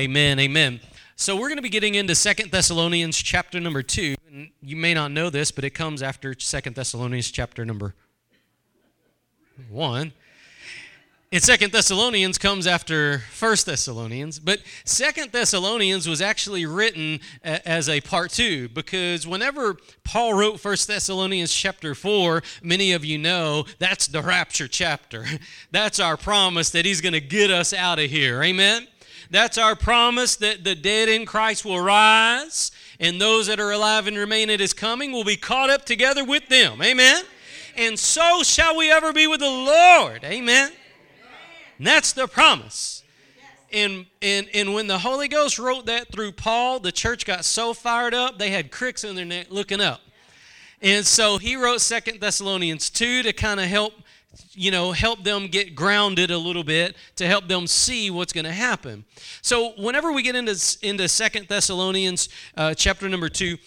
Amen. Amen. So we're going to be getting into Second Thessalonians chapter number 2. And you may not know this, but it comes after Second Thessalonians chapter number 1. And Second Thessalonians comes after First Thessalonians, but Second Thessalonians was actually written a- as a part two because whenever Paul wrote First Thessalonians chapter four, many of you know that's the rapture chapter. That's our promise that he's going to get us out of here. Amen. That's our promise that the dead in Christ will rise, and those that are alive and remain at his coming will be caught up together with them. Amen. And so shall we ever be with the Lord. Amen. And that's the promise. And, and, and when the Holy Ghost wrote that through Paul, the church got so fired up, they had cricks in their neck looking up. And so he wrote Second Thessalonians 2 to kind of help you know, help them get grounded a little bit to help them see what's going to happen. So whenever we get into into Second Thessalonians uh, chapter number two,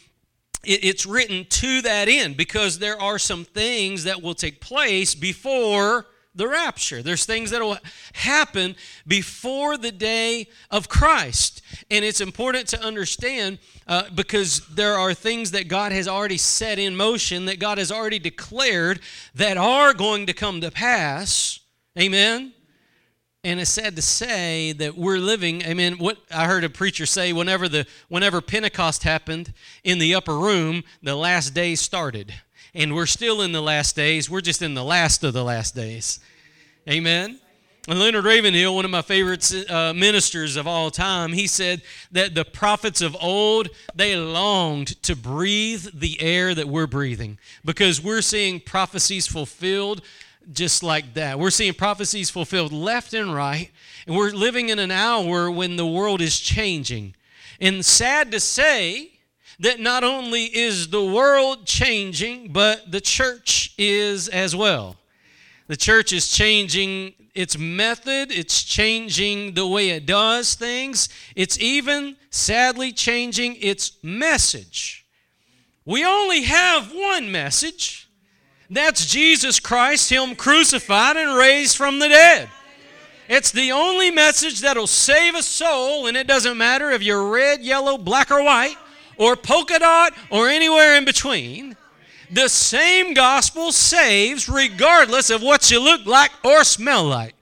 it, it's written to that end because there are some things that will take place before the rapture. There's things that will happen before the day of Christ. And it's important to understand uh, because there are things that God has already set in motion, that God has already declared that are going to come to pass. Amen. And it's sad to say that we're living. I mean, what I heard a preacher say: whenever the whenever Pentecost happened in the upper room, the last days started, and we're still in the last days. We're just in the last of the last days. Amen. And Leonard Ravenhill, one of my favorite uh, ministers of all time, he said that the prophets of old, they longed to breathe the air that we're breathing because we're seeing prophecies fulfilled just like that. We're seeing prophecies fulfilled left and right, and we're living in an hour when the world is changing. And sad to say, that not only is the world changing, but the church is as well. The church is changing its method, it's changing the way it does things, it's even sadly changing its message. We only have one message. That's Jesus Christ, Him crucified and raised from the dead. It's the only message that'll save a soul, and it doesn't matter if you're red, yellow, black, or white, or polka dot, or anywhere in between. The same gospel saves regardless of what you look like or smell like.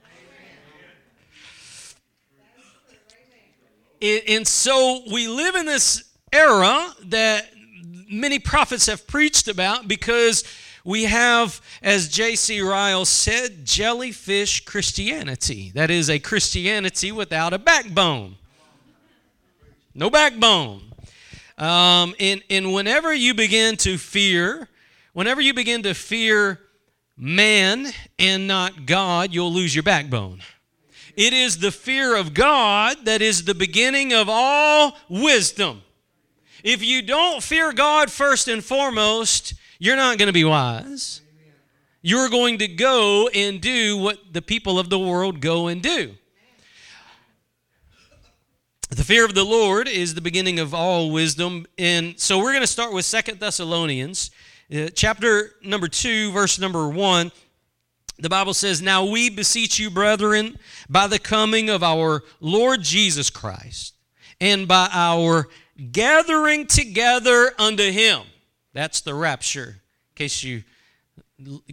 And so we live in this era that many prophets have preached about because we have, as J.C. Ryle said, jellyfish Christianity. That is a Christianity without a backbone. No backbone. Um, and, and whenever you begin to fear Whenever you begin to fear man and not God, you'll lose your backbone. It is the fear of God that is the beginning of all wisdom. If you don't fear God first and foremost, you're not going to be wise. You're going to go and do what the people of the world go and do. The fear of the Lord is the beginning of all wisdom. And so we're going to start with Second Thessalonians uh, chapter number 2, verse number 1, the Bible says, Now we beseech you, brethren, by the coming of our Lord Jesus Christ, and by our gathering together unto him. That's the rapture. In case you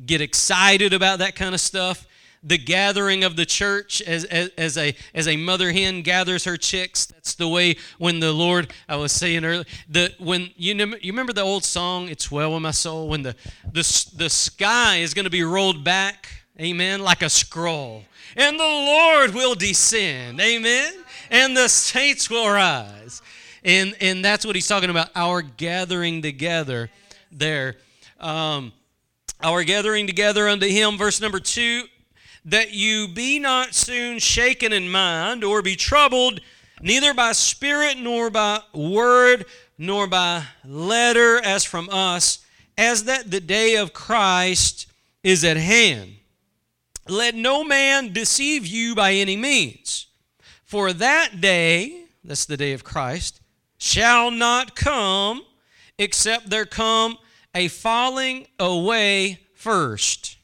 get excited about that kind of stuff, the gathering of the church as, as, as, a, as a mother hen gathers her chicks. That's the way when the Lord, I was saying earlier, the, when you, know, you remember the old song, It's Well With My Soul, when the, the, the sky is going to be rolled back, amen, like a scroll. And the Lord will descend, amen, and the saints will rise. And, and that's what he's talking about, our gathering together there. Um, our gathering together unto him, verse number two, that you be not soon shaken in mind or be troubled neither by spirit nor by word nor by letter as from us as that the day of Christ is at hand. Let no man deceive you by any means. For that day that's the day of Christ shall not come except there come a falling away first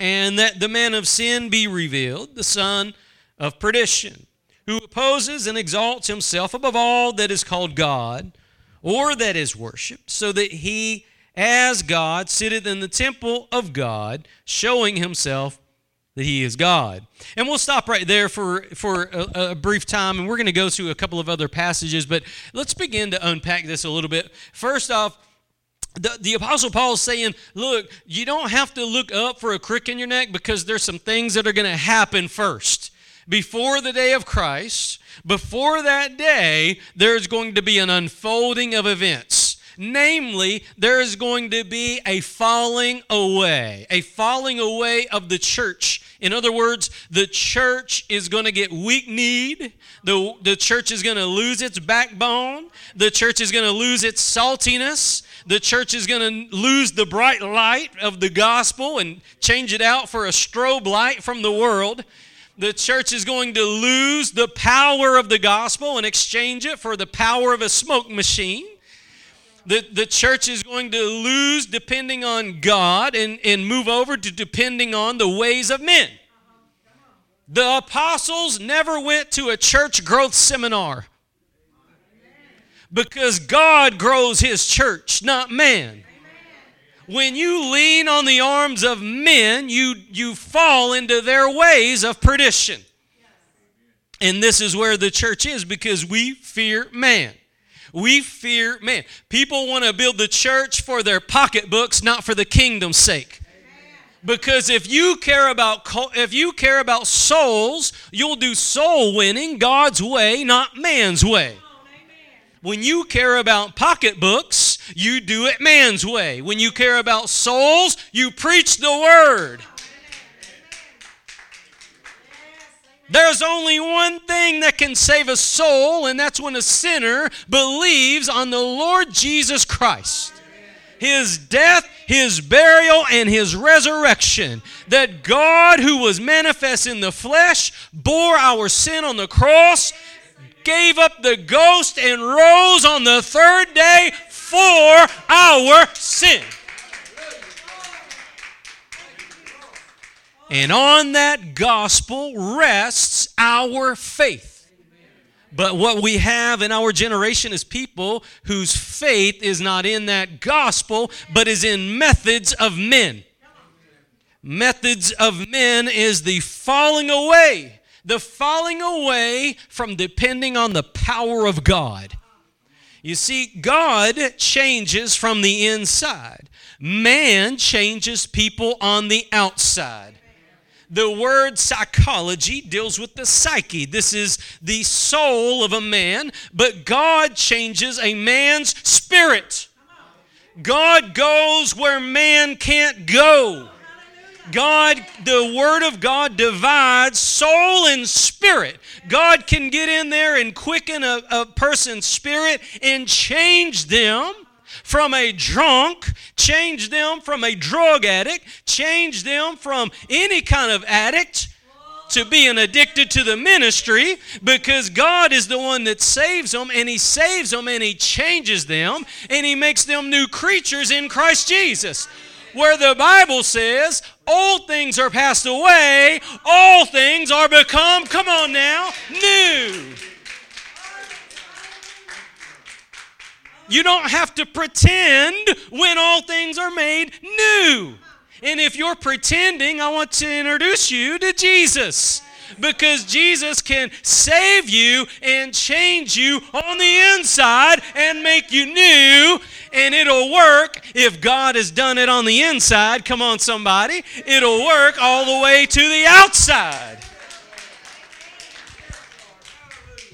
and that the man of sin be revealed, the son of perdition, who opposes and exalts himself above all that is called God or that is worshiped, so that he, as God, sitteth in the temple of God, showing himself that he is God. And we'll stop right there for, for a, a brief time, and we're going to go through a couple of other passages, but let's begin to unpack this a little bit. First off, the, the apostle paul is saying look you don't have to look up for a crick in your neck because there's some things that are going to happen first. Before the day of christ before that day there's going to be an unfolding of events. Namely there is going to be a falling away a falling away of the church. In other words the church is going to get weak kneed the, the church is going to lose its backbone the church is going to lose its saltiness the church is going to lose the bright light of the gospel and change it out for a strobe light from the world. The church is going to lose the power of the gospel and exchange it for the power of a smoke machine. The, the church is going to lose depending on God and, and move over to depending on the ways of men. The apostles never went to a church growth seminar because God grows his church, not man. When you lean on the arms of men, you, you fall into their ways of perdition. And this is where the church is because we fear man. We fear man. People want to build the church for their pocketbooks, not for the kingdom's sake. Because if you care about if you care about souls, you'll do soul winning God's way, not man's way. When you care about pocketbooks, you do it man's way. When you care about souls, you preach the word. There's only one thing that can save a soul, and that's when a sinner believes on the Lord Jesus Christ. His death, his burial, and his resurrection. That God, who was manifest in the flesh, bore our sin on the cross gave up the ghost and rose on the third day for our sin. And on that gospel rests our faith. But what we have in our generation is people whose faith is not in that gospel, but is in methods of men. Methods of men is the falling away the falling away from depending on the power of God. You see, God changes from the inside, man changes people on the outside. The word psychology deals with the psyche. This is the soul of a man, but God changes a man's spirit. God goes where man can't go. God, the Word of God divides soul and spirit. God can get in there and quicken a, a person's spirit and change them from a drunk, change them from a drug addict, change them from any kind of addict to being addicted to the ministry because God is the one that saves them and He saves them and He changes them and He makes them new creatures in Christ Jesus where the Bible says, Old things are passed away, all things are become, come on now, new. You don't have to pretend when all things are made new. And if you're pretending, I want to introduce you to Jesus because Jesus can save you and change you on the inside and make you new. And it'll work if God has done it on the inside. Come on, somebody. It'll work all the way to the outside.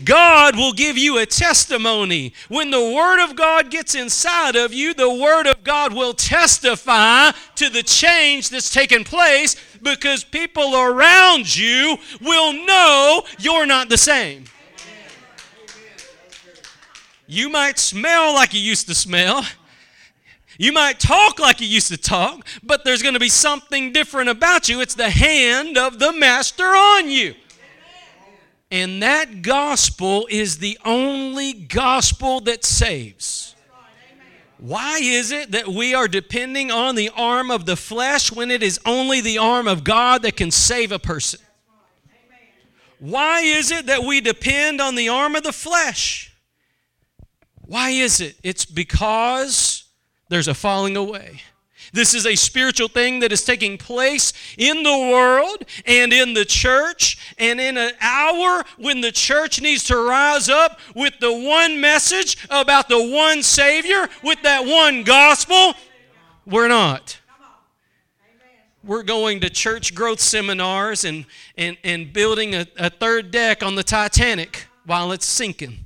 God will give you a testimony. When the Word of God gets inside of you, the Word of God will testify to the change that's taken place because people around you will know you're not the same. You might smell like you used to smell. You might talk like you used to talk, but there's going to be something different about you. It's the hand of the Master on you. And that gospel is the only gospel that saves. Why is it that we are depending on the arm of the flesh when it is only the arm of God that can save a person? Why is it that we depend on the arm of the flesh? Why is it? It's because there's a falling away. This is a spiritual thing that is taking place in the world and in the church. And in an hour when the church needs to rise up with the one message about the one Savior, with that one gospel, we're not. We're going to church growth seminars and, and, and building a, a third deck on the Titanic while it's sinking.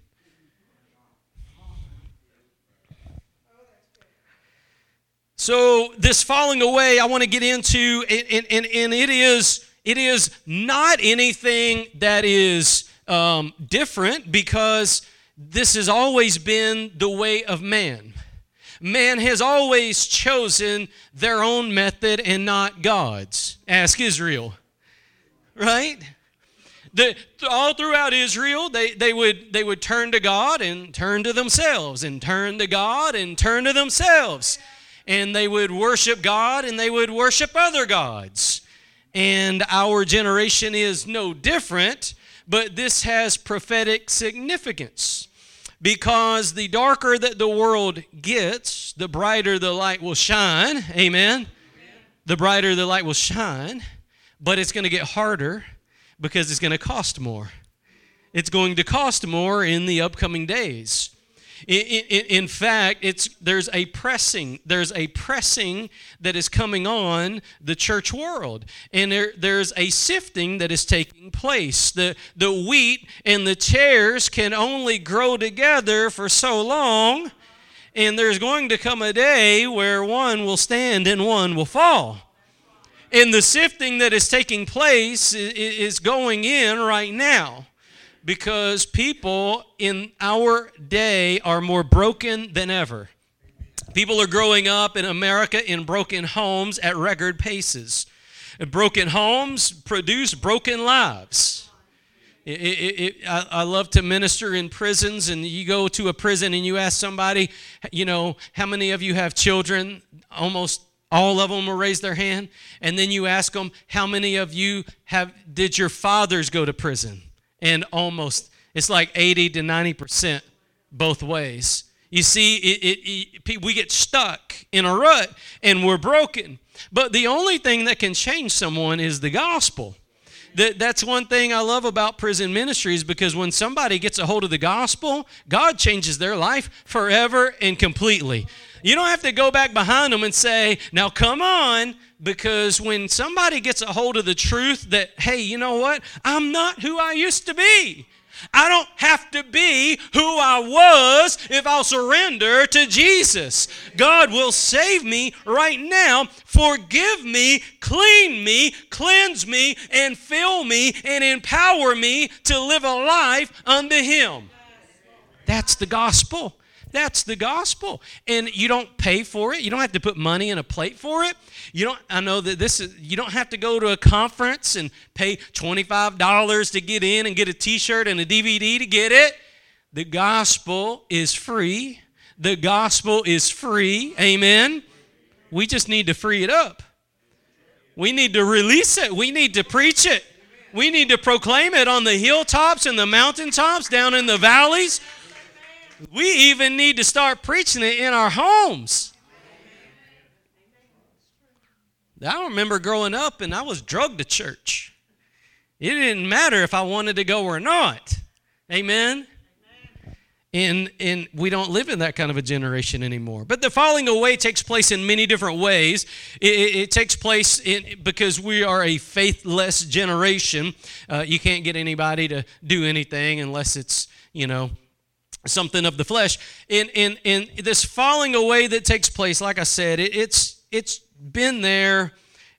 So this falling away, I want to get into, and, and, and it is it is not anything that is um, different because this has always been the way of man. Man has always chosen their own method and not God's. Ask Israel, right? The, all throughout Israel, they, they, would, they would turn to God and turn to themselves, and turn to God and turn to themselves and they would worship God and they would worship other gods. And our generation is no different, but this has prophetic significance because the darker that the world gets, the brighter the light will shine. Amen. Amen. The brighter the light will shine, but it's going to get harder because it's going to cost more. It's going to cost more in the upcoming days. In, in, in, fact, it's, there's a pressing, there's a pressing that is coming on the church world. And there, there's a sifting that is taking place. The, the wheat and the tares can only grow together for so long. And there's going to come a day where one will stand and one will fall. And the sifting that is taking place is going in right now because people in our day are more broken than ever. People are growing up in America in broken homes at record paces. Broken homes produce broken lives. It, it, it, I, I, love to minister in prisons, and you go to a prison and you ask somebody, you know, how many of you have children? Almost all of them will raise their hand. And then you ask them, how many of you have, did your fathers go to prison? And almost it's like 80 to 90 percent both ways. You see it, it, it, we get stuck in a rut and we're broken. But the only thing that can change someone is the gospel. That, that's one thing I love about prison ministries because when somebody gets a hold of the gospel, God changes their life forever and completely. You don't have to go back behind them and say, Now come on, because when somebody gets a hold of the truth that, hey, you know what? I'm not who I used to be. I don't have to be who I was if I'll surrender to Jesus. God will save me right now, forgive me, clean me, cleanse me, and fill me and empower me to live a life unto Him. That's the gospel. That's the gospel. And you don't pay for it. You don't have to put money in a plate for it. You don't I know that this is you don't have to go to a conference and pay $25 to get in and get a t-shirt and a DVD to get it. The gospel is free. The gospel is free. Amen. We just need to free it up. We need to release it. We need to preach it. We need to proclaim it on the hilltops and the mountaintops, down in the valleys. We even need to start preaching it in our homes. I remember growing up and I was drugged to church. It didn't matter if I wanted to go or not. Amen. And, and we don't live in that kind of a generation anymore. But the falling away takes place in many different ways. It, it, it takes place in, because we are a faithless generation. Uh, you can't get anybody to do anything unless it's, you know, something of the flesh. And, and, and this falling away that takes place, like I said, it, it's, it's been there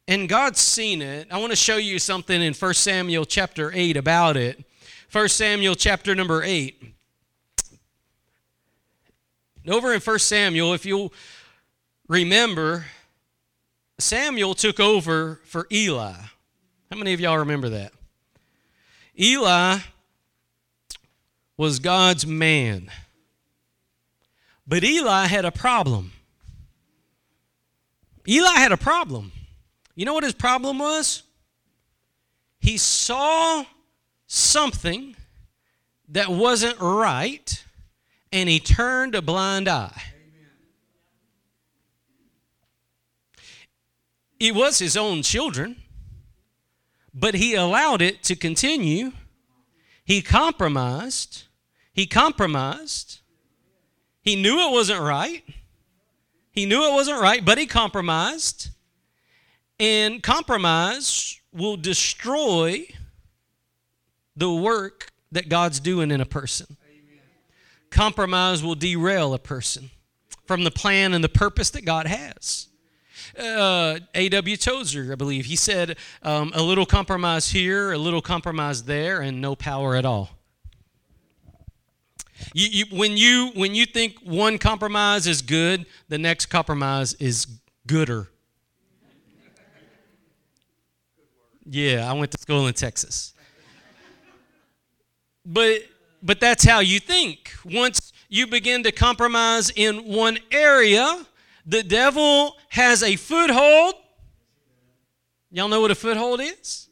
and God's seen it. I want to show you something in 1 Samuel chapter 8 about it. 1 Samuel chapter number 8. Over in 1 Samuel, if you'll remember, Samuel took over for Eli. How many of y'all remember that? Eli was God's man. But Eli had a problem. Eli had a problem. You know what his problem was? He saw something that wasn't right and he turned a blind eye. It was his own children, but he allowed it to continue. He compromised. He compromised. He knew it wasn't right. He knew it wasn't right, but he compromised. And compromise will destroy the work that God's doing in a person. Compromise will derail a person from the plan and the purpose that God has. Uh, A.W. Tozer, I believe, he said, um, a little compromise here, a little compromise there, and no power at all. You, you, when, you, when you think one compromise is good, the next compromise is gooder. Yeah, I went to school in Texas. But but that's how you think. Once you begin to compromise in one area, the devil has a foothold. Y'all know what a foothold is?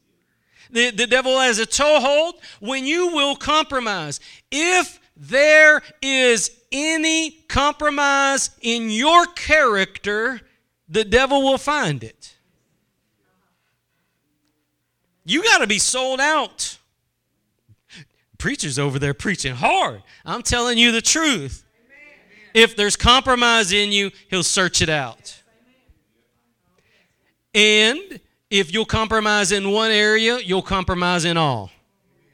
The, the devil has a toehold when you will compromise. If there is any compromise in your character, the devil will find it. You got to be sold out. Preacher's over there preaching hard. I'm telling you the truth. If there's compromise in you, he'll search it out. And if you'll compromise in one area, you'll compromise in all.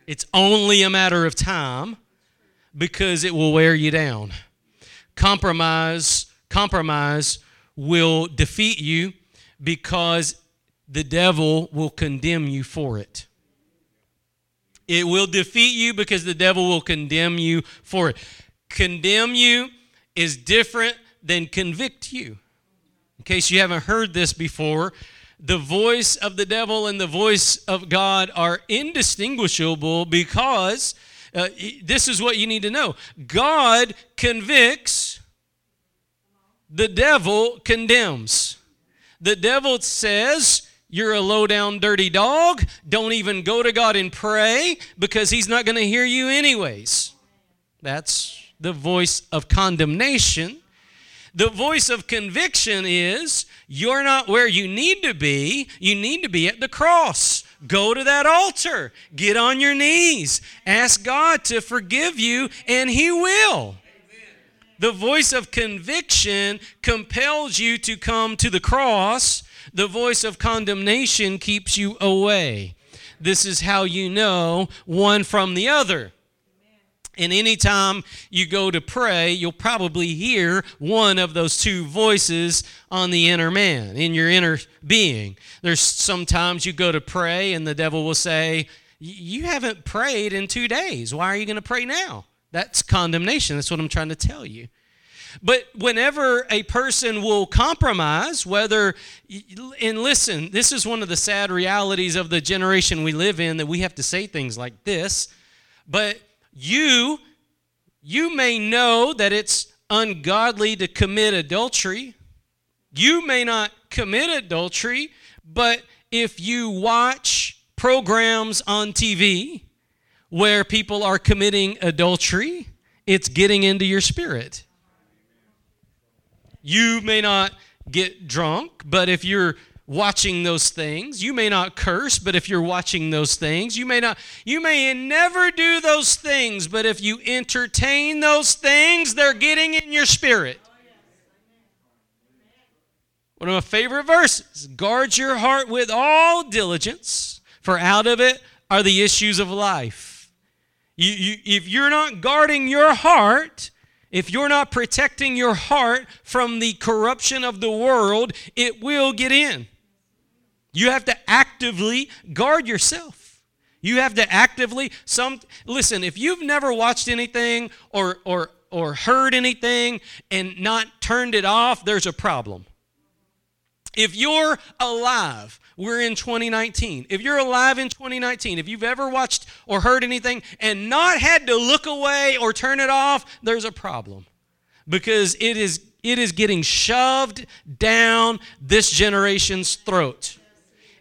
It's only a matter of time because it will wear you down. Compromise, compromise will defeat you because the devil will condemn you for it. It will defeat you because the devil will condemn you for it. Condemn you is different than convict you. In case you haven't heard this before, the voice of the devil and the voice of God are indistinguishable because uh, this is what you need to know God convicts, the devil condemns. The devil says, you're a low down, dirty dog. Don't even go to God and pray because He's not going to hear you, anyways. That's the voice of condemnation. The voice of conviction is you're not where you need to be. You need to be at the cross. Go to that altar. Get on your knees. Ask God to forgive you, and He will. The voice of conviction compels you to come to the cross the voice of condemnation keeps you away. This is how you know one from the other. And anytime you go to pray, you'll probably hear one of those two voices on the inner man, in your inner being. There's sometimes you go to pray and the devil will say, You haven't prayed in two days. Why are you going to pray now? That's condemnation. That's what I'm trying to tell you. But whenever a person will compromise, whether, and listen, this is one of the sad realities of the generation we live in that we have to say things like this, but you, you may know that it's ungodly to commit adultery. You may not commit adultery, but if you watch programs on TV where people are committing adultery, it's getting into your spirit. You may not get drunk, but if you're watching those things, you may not curse, but if you're watching those things, you may not you may never do those things, but if you entertain those things, they're getting in your spirit. One of my favorite verses guard your heart with all diligence, for out of it are the issues of life. You, you, if you're not guarding your heart, if you're not protecting your heart from the corruption of the world, it will get in. You have to actively guard yourself. You have to actively some listen, if you've never watched anything or or or heard anything and not turned it off, there's a problem. If you're alive we're in 2019. If you're alive in 2019, if you've ever watched or heard anything and not had to look away or turn it off, there's a problem. Because it is it is getting shoved down this generation's throat.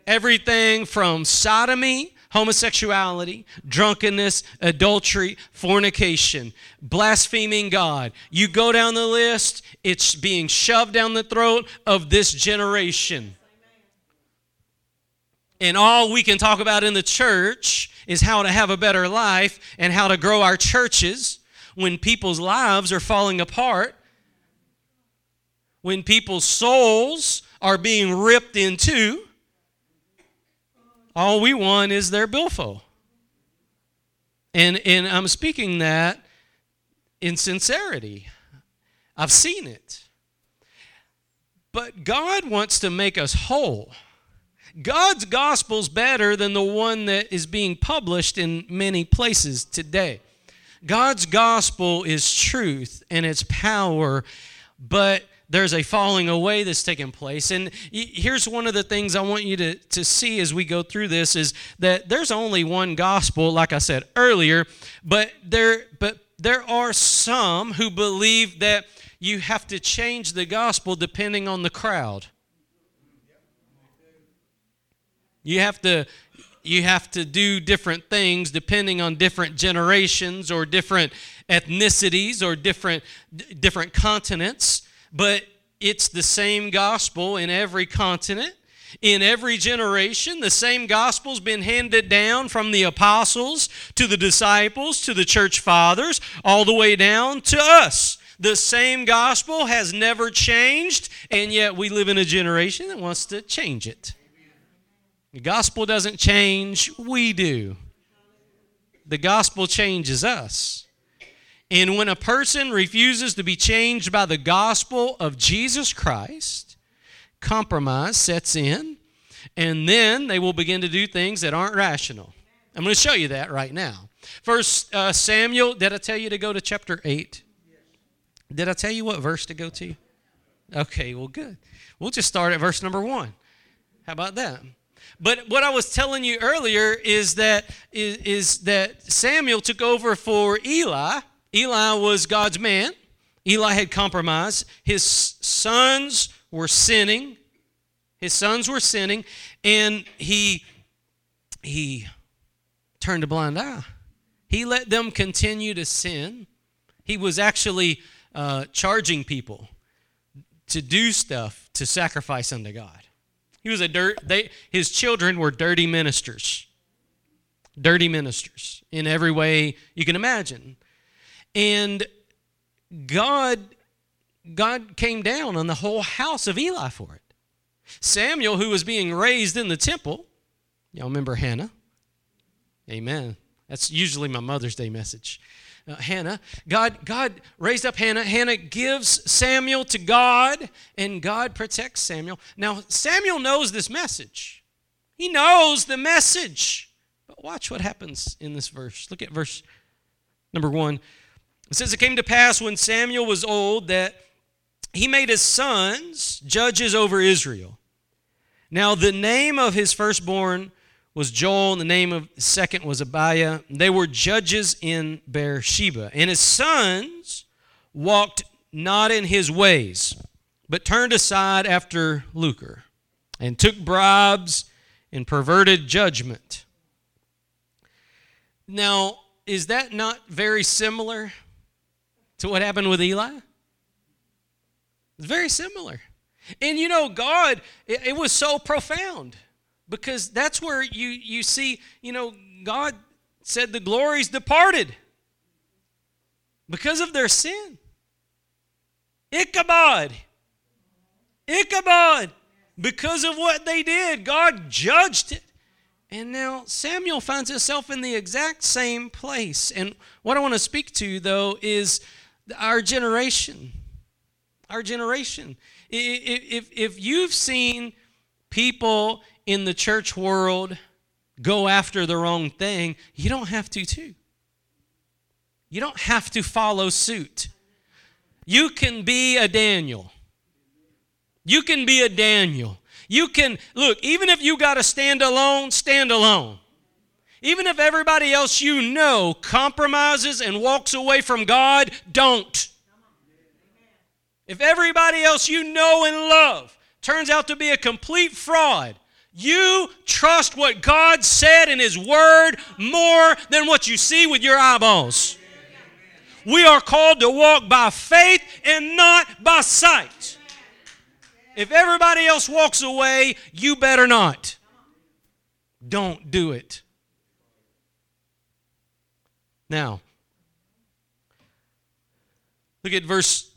Everything from sodomy, homosexuality, drunkenness, adultery, fornication, blaspheming God. You go down the list, it's being shoved down the throat of this generation. And all we can talk about in the church is how to have a better life and how to grow our churches when people's lives are falling apart, when people's souls are being ripped in two all we want is their billfold. And, and I'm speaking that in sincerity. I've seen it. But God wants to make us whole. God's gospel's better than the one that is being published in many places today. God's gospel is truth and its power, but there's a falling away that's taking place. And here's one of the things I want you to, to see as we go through this is that there's only one gospel, like I said earlier, but there, but there are some who believe that you have to change the gospel depending on the crowd. You have to you have to do different things depending on different generations or different ethnicities or different different continents but it's the same gospel in every continent, in every generation. The same gospel's been handed down from the apostles to the disciples to the church fathers, all the way down to us. The same gospel has never changed, and yet we live in a generation that wants to change it. The gospel doesn't change, we do. The gospel changes us. And when a person refuses to be changed by the gospel of Jesus Christ, compromise sets in, and then they will begin to do things that aren't rational. I'm going to show you that right now. First uh, Samuel, did I tell you to go to chapter 8? Did I tell you what verse to go to? Okay, well, good. We'll just start at verse number 1. How about that? But what I was telling you earlier is that is, is that Samuel took over for Eli Eli was God's man. Eli had compromised. His sons were sinning. His sons were sinning, and he he turned a blind eye. He let them continue to sin. He was actually uh, charging people to do stuff to sacrifice unto God. He was a dirt. They, his children were dirty ministers. Dirty ministers in every way you can imagine. And God God came down on the whole house of Eli for it. Samuel, who was being raised in the temple, y'all remember Hannah? Amen. That's usually my Mother's Day message. Uh, Hannah, God, God raised up Hannah. Hannah gives Samuel to God, and God protects Samuel. Now, Samuel knows this message. He knows the message. But watch what happens in this verse. Look at verse number one. It says, It came to pass when Samuel was old that he made his sons judges over Israel. Now, the name of his firstborn was Joel, and the name of the second was Abiah. They were judges in Beersheba. And his sons walked not in his ways, but turned aside after lucre, and took bribes and perverted judgment. Now, is that not very similar to what happened with Eli? It's very similar. And you know, God, it, it was so profound because that's where you, you see, you know, God said the glories departed because of their sin. Ichabod. Ichabod. Because of what they did, God judged it. And now Samuel finds himself in the exact same place. And what I want to speak to, though, is our generation. Our generation. If, if you've seen people in the church world go after the wrong thing, you don't have to, too. You don't have to follow suit. You can be a Daniel. You can be a Daniel. You can, look, even if you got to stand alone, stand alone. Even if everybody else you know compromises and walks away from God, don't. If everybody else you know and love turns out to be a complete fraud, You trust what God said in His Word more than what you see with your eyeballs. We are called to walk by faith and not by sight. If everybody else walks away, you better not. Don't do it. Now, look at verse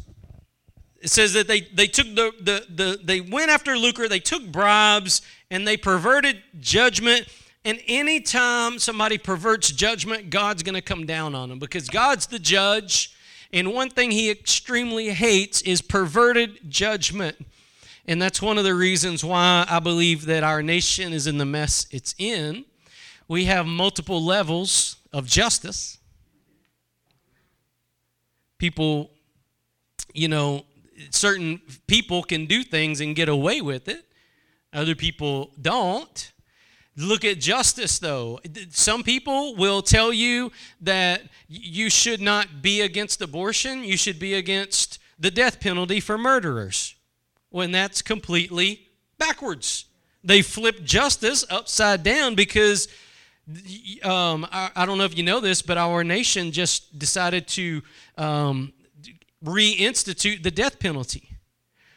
it says that they, they took the, the, the they went after lucre they took bribes and they perverted judgment and anytime somebody perverts judgment god's going to come down on them because god's the judge and one thing he extremely hates is perverted judgment and that's one of the reasons why I believe that our nation is in the mess it's in. We have multiple levels of justice. People, you know, certain people can do things and get away with it, other people don't. Look at justice, though. Some people will tell you that you should not be against abortion, you should be against the death penalty for murderers when that's completely backwards. They flip justice upside down because um, I, I, don't know if you know this, but our nation just decided to um, reinstitute the death penalty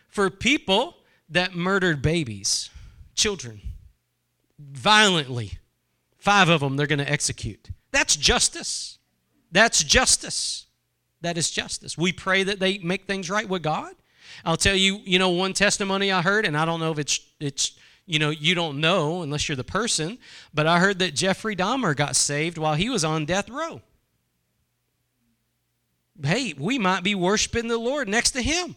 for people that murdered babies, children, violently. Five of them they're going to execute. That's justice. That's justice. That is justice. We pray that they make things right with God. I'll tell you, you know, one testimony I heard, and I don't know if it's it's you know, you don't know unless you're the person, but I heard that Jeffrey Dahmer got saved while he was on death row. Hey, we might be worshiping the Lord next to him.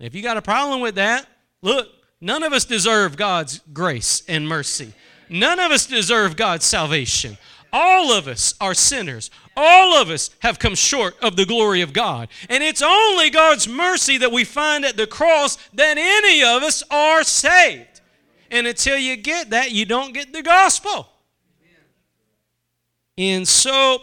If you got a problem with that, look, none of us deserve God's grace and mercy. None of us deserve God's salvation. All of us are sinners. All of us have come short of the glory of God. And it's only God's mercy that we find at the cross that any of us are saved. And until you get that, you don't get the gospel. And so,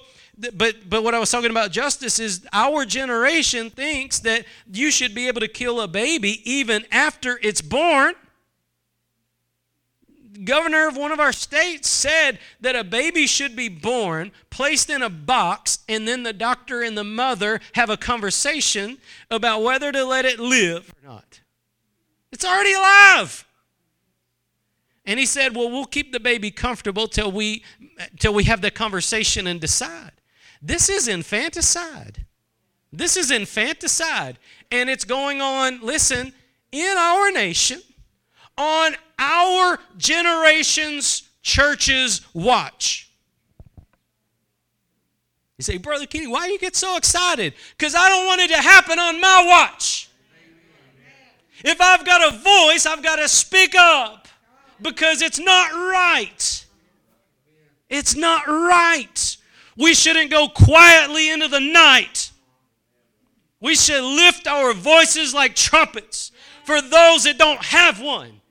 but but what I was talking about justice is our generation thinks that you should be able to kill a baby even after it's born governor of one of our states said that a baby should be born, placed in a box, and then the doctor and the mother have a conversation about whether to let it live or not. It's already alive. And he said, "Well, we'll keep the baby comfortable till we till we have the conversation and decide." This is infanticide. This is infanticide, and it's going on, listen, in our nation on our generation's churches watch. You say, Brother Kenny, why do you get so excited? Because I don't want it to happen on my watch. If I've got a voice, I've got to speak up because it's not right. It's not right. We shouldn't go quietly into the night. We should lift our voices like trumpets for those that don't have one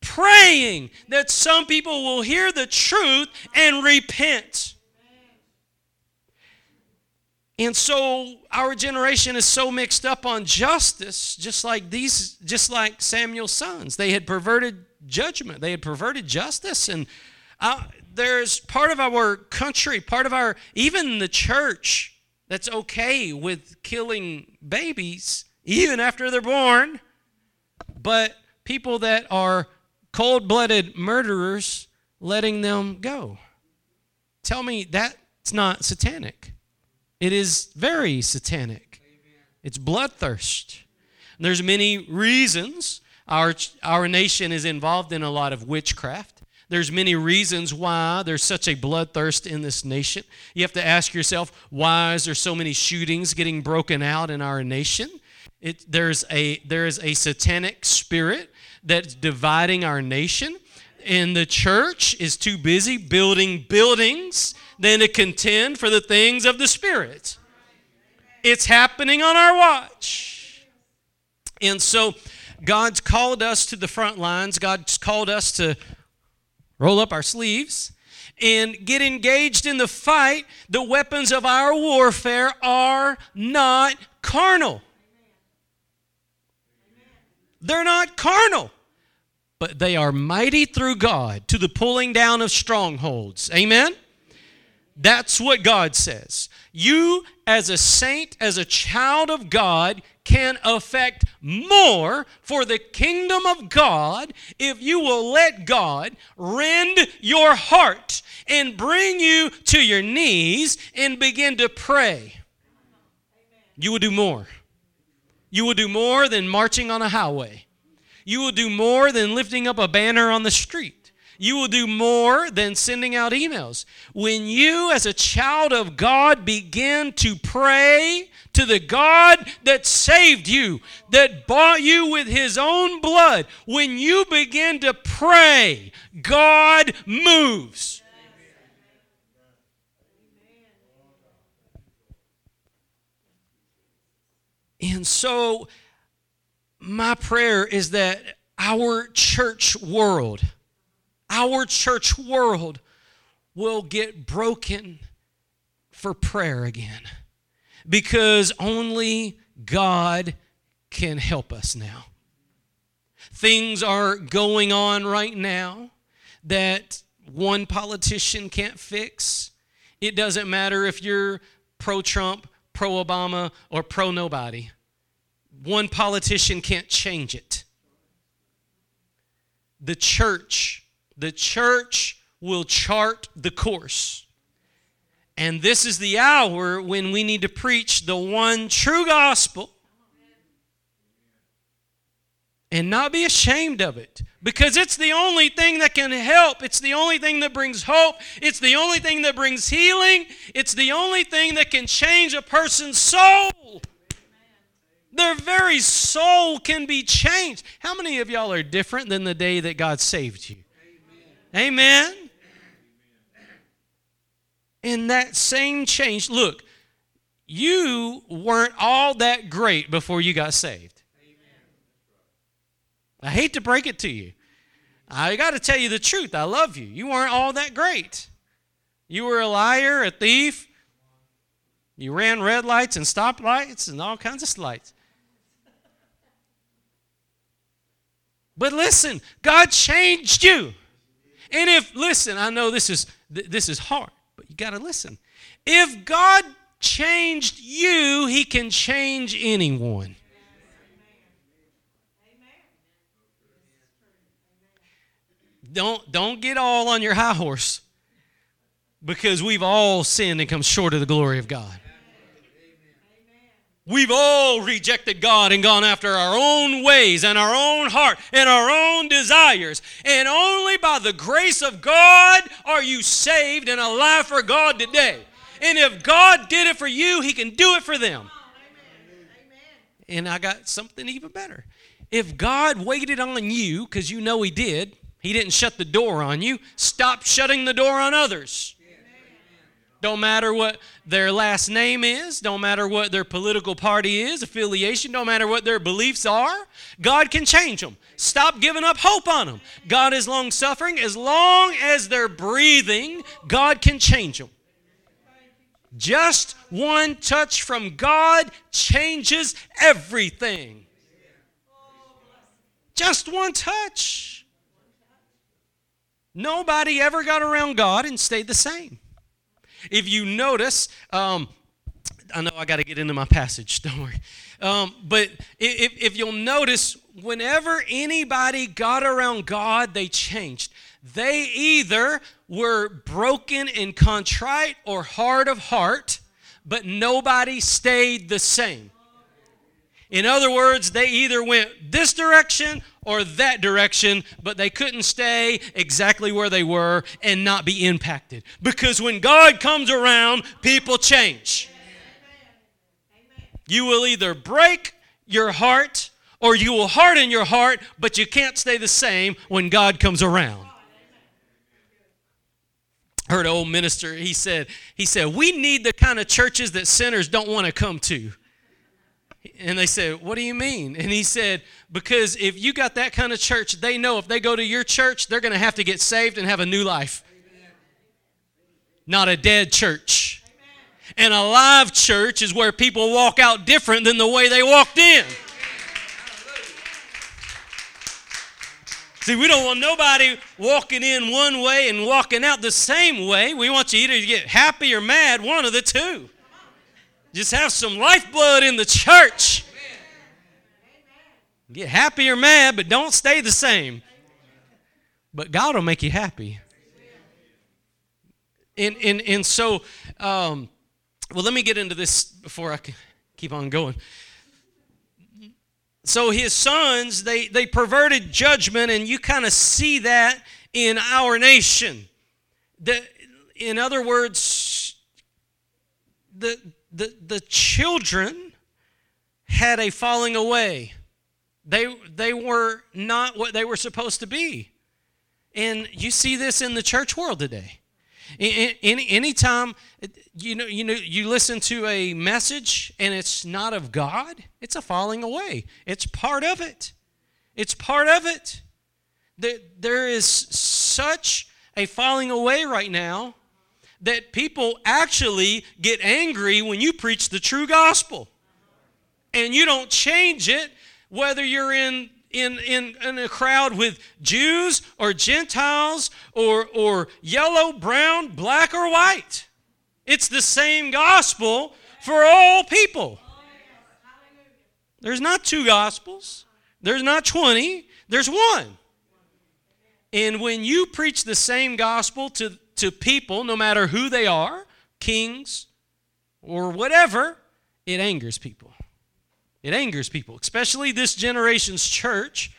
praying that some people will hear the truth and repent. And so our generation is so mixed up on justice, just like these, just like Samuel's sons. They had perverted judgment, they had perverted justice. And uh, there's part of our country, part of our, even the church, that's okay with killing babies, even after they're born. But people that are cold blooded murderers letting them go. Tell me that's not satanic. It is very satanic. It's bloodthirst. There's many reasons our, our nation is involved in a lot of witchcraft. There's many reasons why there's such a bloodthirst in this nation. You have to ask yourself, why is there so many shootings getting broken out in our nation? It, there's a there is a satanic spirit that's dividing our nation. And the church is too busy building buildings than to contend for the things of the Spirit. It's happening on our watch. And so God's called us to the front lines. God's called us to roll up our sleeves and get engaged in the fight. The weapons of our warfare are not carnal. They're not carnal. but they are mighty through God to the pulling down of strongholds. Amen? That's what God says. You, as a saint, as a child of God, can affect more for the kingdom of God if you will let God rend your heart and bring you to your knees and begin to pray. You will do more. You will do more than marching on a highway. You will do more than lifting up a banner on the street. You will do more than sending out emails. When you, as a child of God, begin to pray to the God that saved you, that bought you with his own blood, when you begin to pray, God moves. And so, my prayer is that our church world, our church world will get broken for prayer again because only God can help us now. Things are going on right now that one politician can't fix. It doesn't matter if you're pro Trump, pro Obama, or pro nobody. One politician can't change it. The church the church will chart the course. And this is the hour when we need to preach the one true gospel and not be ashamed of it because it's the only thing that can help. It's the only thing that brings hope. It's the only thing that brings healing. It's the only thing that can change a person's soul. Their very soul can be changed. How many of y'all are different than the day that God saved you? Amen. In that same change, look, you weren't all that great before you got saved. I hate to break it to you. I got to tell you the truth. I love you. You weren't all that great. You were a liar, a thief. You ran red lights and stoplights and all kinds of lights. But listen, God changed you. And if, listen, I know this is, this is hard, but you got to listen. If God changed you, he can change anyone. Don't, don't get all on your high horse because we've all sinned and come short of the glory of God. We've all rejected God and gone after our own ways and our own heart and our own desires. And only by the grace of God are you saved and alive for God today. And if God did it for you, He can do it for them. And I got something even better. If God waited on you, because you know He did, He didn't shut the door on you, stop shutting the door on others. Don't matter what their last name is, don't matter what their political party is, affiliation, don't matter what their beliefs are. God can change them. Stop giving up hope on them. God is long suffering. As long as they're breathing, God can change them. Just one touch from God changes everything. Just one touch. Nobody ever got around God and stayed the same. If you notice, um, I know I got to get into my passage, don't worry. Um, but if, if you'll notice, whenever anybody got around God, they changed. They either were broken and contrite or hard of heart, but nobody stayed the same. In other words, they either went this direction or that direction, but they couldn't stay exactly where they were and not be impacted. Because when God comes around, people change. You will either break your heart or you will harden your heart, but you can't stay the same when God comes around. heard an old minister, he said, he said, we need the kind of churches that sinners don't want to come to. And they said, What do you mean? And he said, Because if you got that kind of church, they know if they go to your church, they're going to have to get saved and have a new life. Amen. Not a dead church. Amen. And a live church is where people walk out different than the way they walked in. See, we don't want nobody walking in one way and walking out the same way. We want you either to get happy or mad, one of the two. Just have some lifeblood in the church. Get happy or mad, but don't stay the same. But God will make you happy. And, and, and so, um, well, let me get into this before I keep on going. So his sons, they, they perverted judgment, and you kind of see that in our nation. The, in other words, the, the, the children had a falling away. They, they were not what they were supposed to be. And you see this in the church world today. Any anytime you know you know you listen to a message and it's not of God, it's a falling away. It's part of it. It's part of it. There, There is such a falling away right now that people actually get angry when you preach the true gospel. And you don't change it whether you're in in, in, in a crowd with Jews or Gentiles or, or yellow, brown, black, or white. It's the same gospel for all people. There's not two gospels, there's not 20, there's one. And when you preach the same gospel to, to people, no matter who they are, kings or whatever, it angers people. It angers people, especially this generation's church.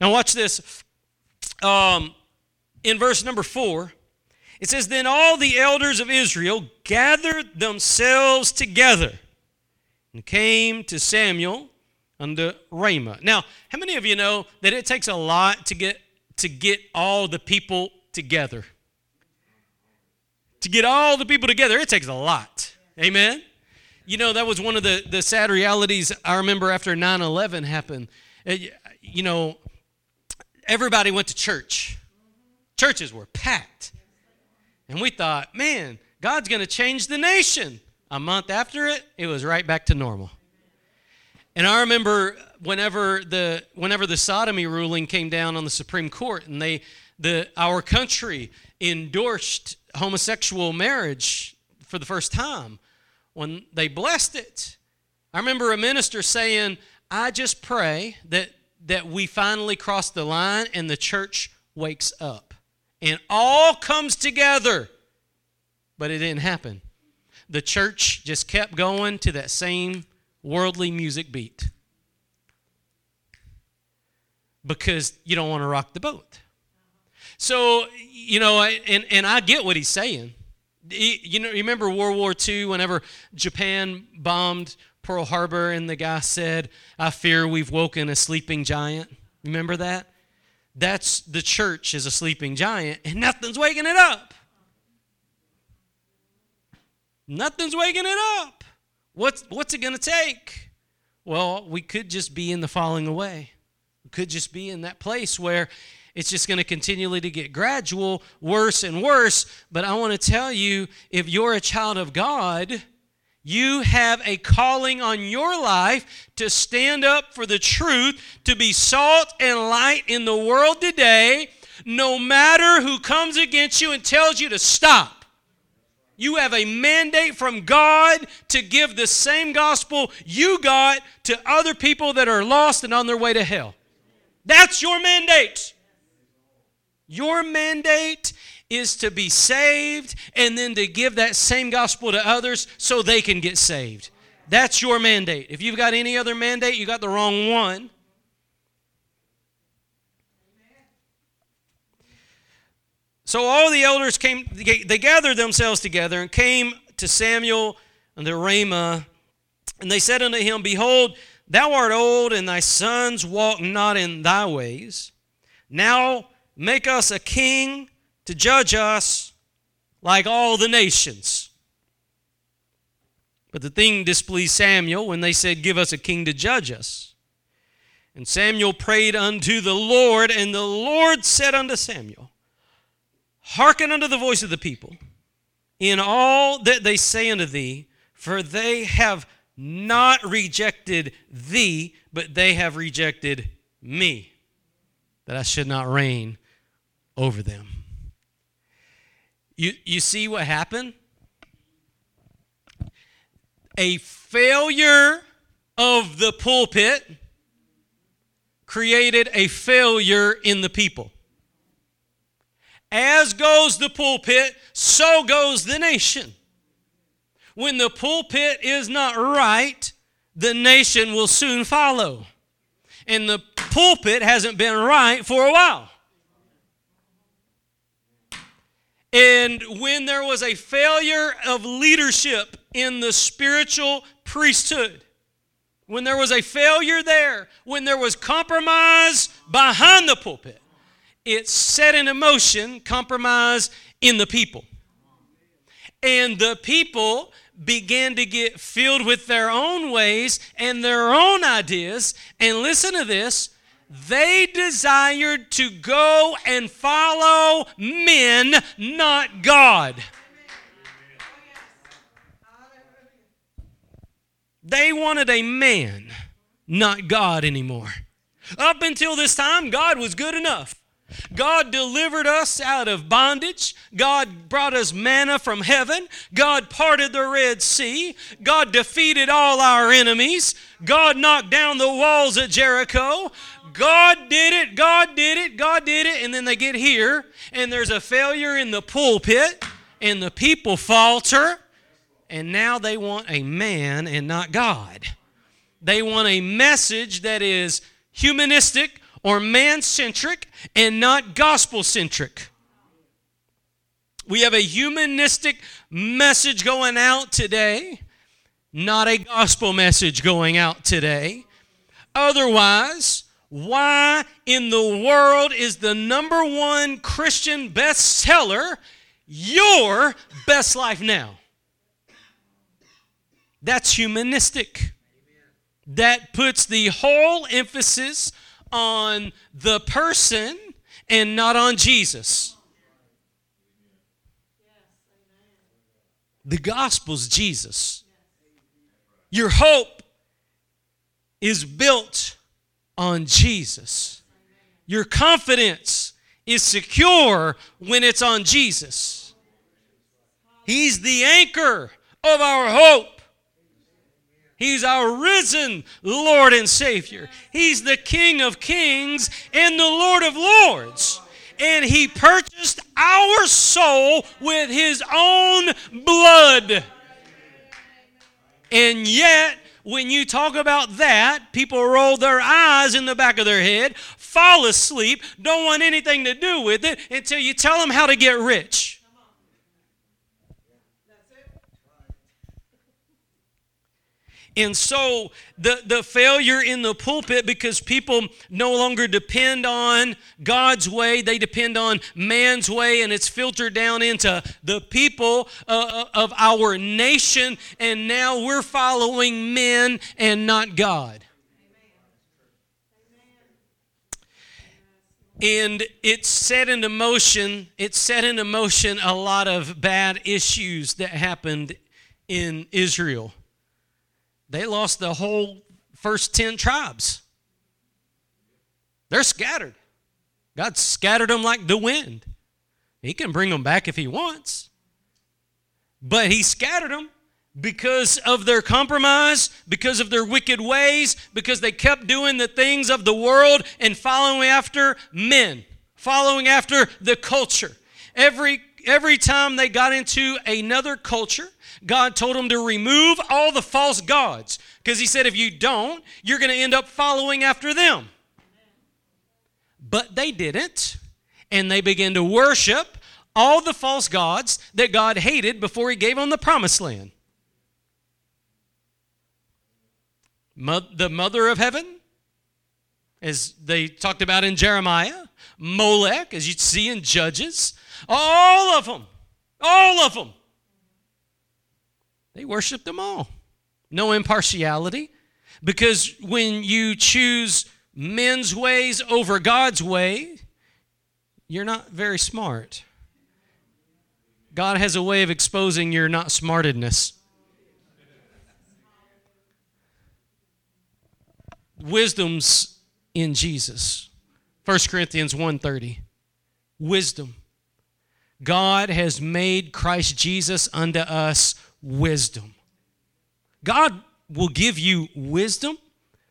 Now, watch this. Um, in verse number four, it says, Then all the elders of Israel gathered themselves together and came to Samuel under Ramah. Now, how many of you know that it takes a lot to get to get all the people together? To get all the people together, it takes a lot. Amen. You know, that was one of the, the sad realities I remember after 9 11 happened. Uh, it, you know, everybody went to church, churches were packed. And we thought, man, God's going to change the nation. A month after it, it was right back to normal. And I remember whenever the whenever the sodomy ruling came down on the Supreme Court, and they the our country endorsed homosexual marriage for the first time when they blessed it. I remember a minister saying, I just pray that, that we finally cross the line and the church wakes up and all comes together. But it didn't happen. The church just kept going to that same worldly music beat because you don't want to rock the boat. So, you know, and, and I get what he's saying you know, remember World War II whenever Japan bombed Pearl Harbor and the guy said, I fear we've woken a sleeping giant? Remember that? That's the church is a sleeping giant and nothing's waking it up. Nothing's waking it up. What's, what's it going to take? Well, we could just be in the falling away. We could just be in that place where it's just going to continually to get gradual worse and worse but i want to tell you if you're a child of god you have a calling on your life to stand up for the truth to be salt and light in the world today no matter who comes against you and tells you to stop you have a mandate from God to give the same gospel you got to other people that are lost and on their way to hell. That's your mandate. Your mandate is to be saved and then to give that same gospel to others so they can get saved. That's your mandate. If you've got any other mandate, you got the wrong one. So all the elders came, they gathered themselves together and came to Samuel and to Ramah, and they said unto him, Behold, thou art old, and thy sons walk not in thy ways. Now Make us a king to judge us like all the nations. But the thing displeased Samuel when they said, Give us a king to judge us. And Samuel prayed unto the Lord, and the Lord said unto Samuel, Hearken unto the voice of the people in all that they say unto thee, for they have not rejected thee, but they have rejected me that I should not reign over them. You, you see what happened? A failure of the pulpit created a failure in the people. As goes the pulpit, so goes the nation. When the pulpit is not right, the nation will soon follow. And the pulpit hasn't been right for a while. And when there was a failure of leadership in the spiritual priesthood, when there was a failure there, when there was compromise behind the pulpit, it set in motion compromise in the people. And the people began to get filled with their own ways and their own ideas. And listen to this they desired to go and follow men, not God. They wanted a man, not God anymore. Up until this time, God was good enough. God delivered us out of bondage. God brought us manna from heaven. God parted the Red Sea. God defeated all our enemies. God knocked down the walls at Jericho. God did it, God did it, God did it. And then they get here, and there's a failure in the pulpit, and the people falter, and now they want a man and not God. They want a message that is humanistic or man centric and not gospel centric. We have a humanistic message going out today, not a gospel message going out today. Otherwise, why in the world is the number one Christian bestseller your best life now? That's humanistic. That puts the whole emphasis on the person and not on Jesus. The gospel's Jesus. Your hope is built on Jesus. Your confidence is secure when it's on Jesus. He's the anchor of our hope. He's our risen Lord and Savior. He's the King of kings and the Lord of lords. And He purchased our soul with His own blood. And yet, when you talk about that, people roll their eyes in the back of their head, fall asleep, don't want anything to do with it until you tell them how to get rich. And so the, the failure in the pulpit because people no longer depend on God's way, they depend on man's way, and it's filtered down into the people uh, uh, of our nation, and now we're following men and not God. And it set into motion, it set into motion a lot of bad issues that happened in Israel. They lost the whole first 10 tribes. They're scattered. God scattered them like the wind. He can bring them back if He wants. But He scattered them because of their compromise, because of their wicked ways, because they kept doing the things of the world and following after men, following after the culture. Every every time they got into another culture, God told them to remove all the false gods because He said, if you don't, you're going to end up following after them. But they didn't, and they began to worship all the false gods that God hated before He gave them the promised land. The mother of heaven, as they talked about in Jeremiah, Molech, as you see in Judges, all of them, all of them they worshiped them all. No impartiality. Because when you choose men's ways over God's way, you're not very smart. God has a way of exposing your not smartedness. Wisdom's in Jesus. 1 Corinthians 1:30. Wisdom. God has made Christ Jesus unto us wisdom. God will give you wisdom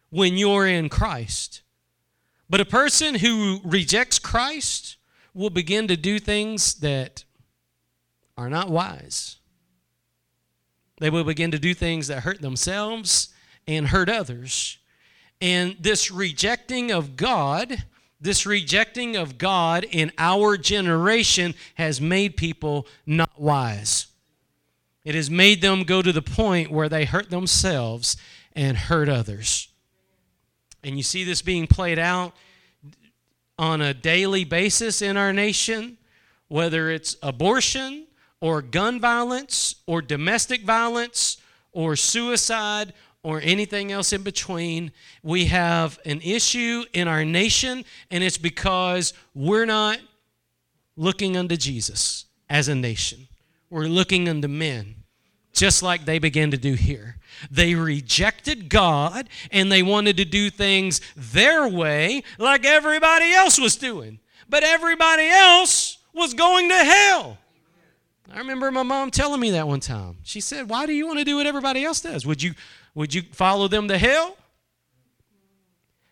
when you're in Christ. But a person who rejects Christ will begin to do things that are not wise. They will begin to do things that hurt themselves and hurt others. And this rejecting of God, this rejecting of God in our generation has made people not wise. It has made them go to the point where they hurt themselves and hurt others. And you see this being played out on a daily basis in our nation, whether it's abortion or gun violence or domestic violence or suicide or anything else in between. We have an issue in our nation, and it's because we're not looking unto Jesus as a nation. We're looking unto men, just like they began to do here. They rejected God and they wanted to do things their way, like everybody else was doing. But everybody else was going to hell. I remember my mom telling me that one time. She said, Why do you want to do what everybody else does? Would you, would you follow them to hell?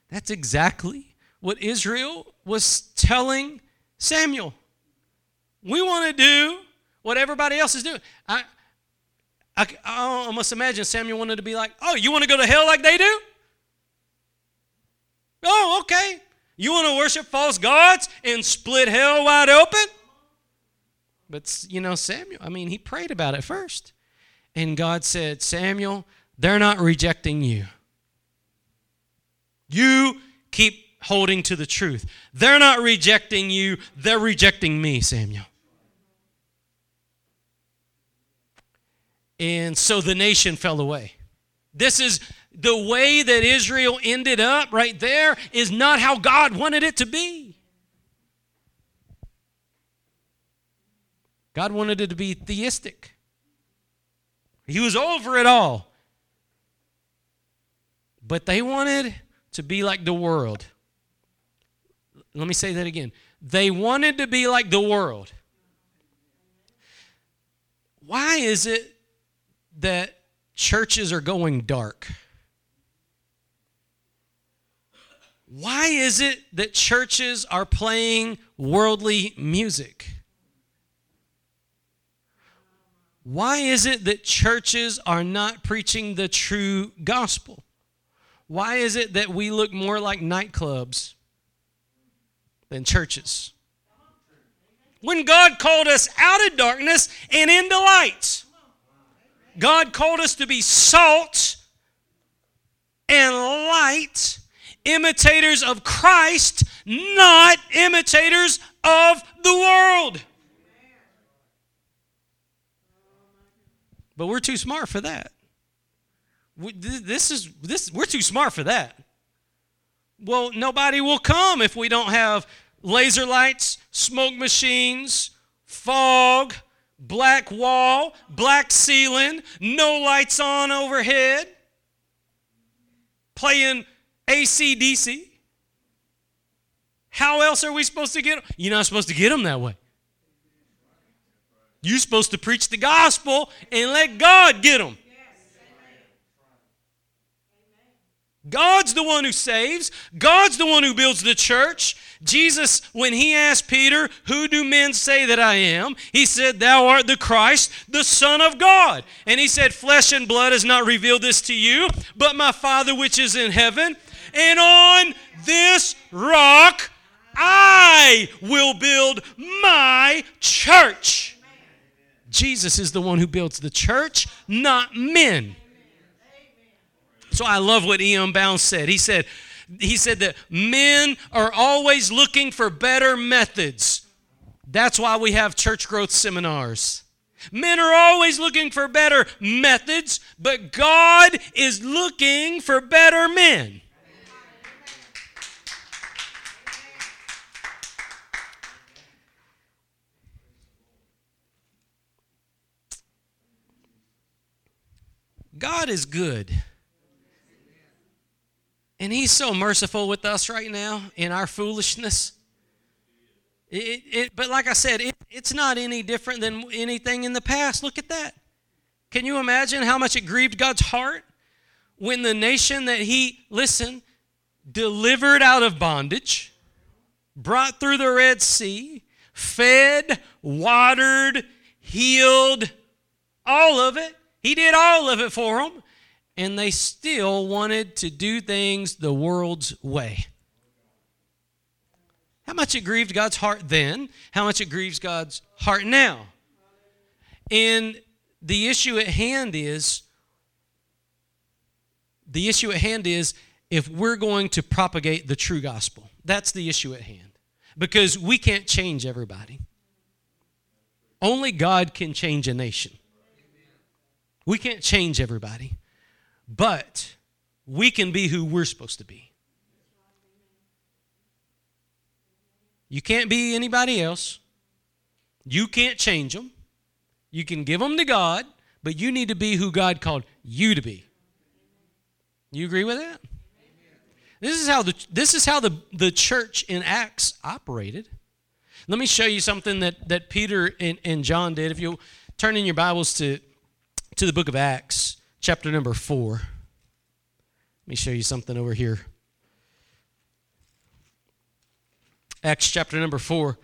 That's exactly what Israel was telling Samuel. We want to do what everybody else is doing. I, I, I almost imagine Samuel wanted to be like, Oh, you want to go to hell like they do? Oh, okay. You want to worship false gods and split hell wide open? But, you know, Samuel, I mean, he prayed about it first. And God said, Samuel, they're not rejecting you. You keep holding to the truth. They're not rejecting you, they're rejecting me, Samuel. And so the nation fell away. This is the way that Israel ended up right there, is not how God wanted it to be. God wanted it to be theistic. He was over it all. But they wanted to be like the world. Let me say that again. They wanted to be like the world. Why is it that churches are going dark? Why is it that churches are playing worldly music? Why is it that churches are not preaching the true gospel? Why is it that we look more like nightclubs than churches? When God called us out of darkness and into light, God called us to be salt and light, imitators of Christ, not imitators of the world. But we're too smart for that. This is this we're too smart for that. Well, nobody will come if we don't have laser lights, smoke machines, fog, black wall, black ceiling, no lights on overhead, playing ACDC. How else are we supposed to get them? You're not supposed to get them that way. You're supposed to preach the gospel and let God get them. God's the one who saves. God's the one who builds the church. Jesus, when he asked Peter, Who do men say that I am? He said, Thou art the Christ, the Son of God. And he said, Flesh and blood has not revealed this to you, but my Father which is in heaven. And on this rock I will build my church. Jesus is the one who builds the church, not men. So I love what E.M. Bounds said. He said, he said that men are always looking for better methods. That's why we have church growth seminars. Men are always looking for better methods, but God is looking for better men. God is good. And He's so merciful with us right now in our foolishness. It, it, but like I said, it, it's not any different than anything in the past. Look at that. Can you imagine how much it grieved God's heart when the nation that He, listen, delivered out of bondage, brought through the Red Sea, fed, watered, healed, all of it. He did all of it for them and they still wanted to do things the world's way. How much it grieved God's heart then, how much it grieves God's heart now. And the issue at hand is the issue at hand is if we're going to propagate the true gospel. That's the issue at hand. Because we can't change everybody. Only God can change a nation. We can't change everybody. But we can be who we're supposed to be. You can't be anybody else. You can't change them. You can give them to God, but you need to be who God called you to be. You agree with that? This is how the this is how the, the church in Acts operated. Let me show you something that, that Peter and, and John did. If you turn in your Bibles to, to the book of Acts chapter number 4. Let me show you something over here. Acts chapter number 4.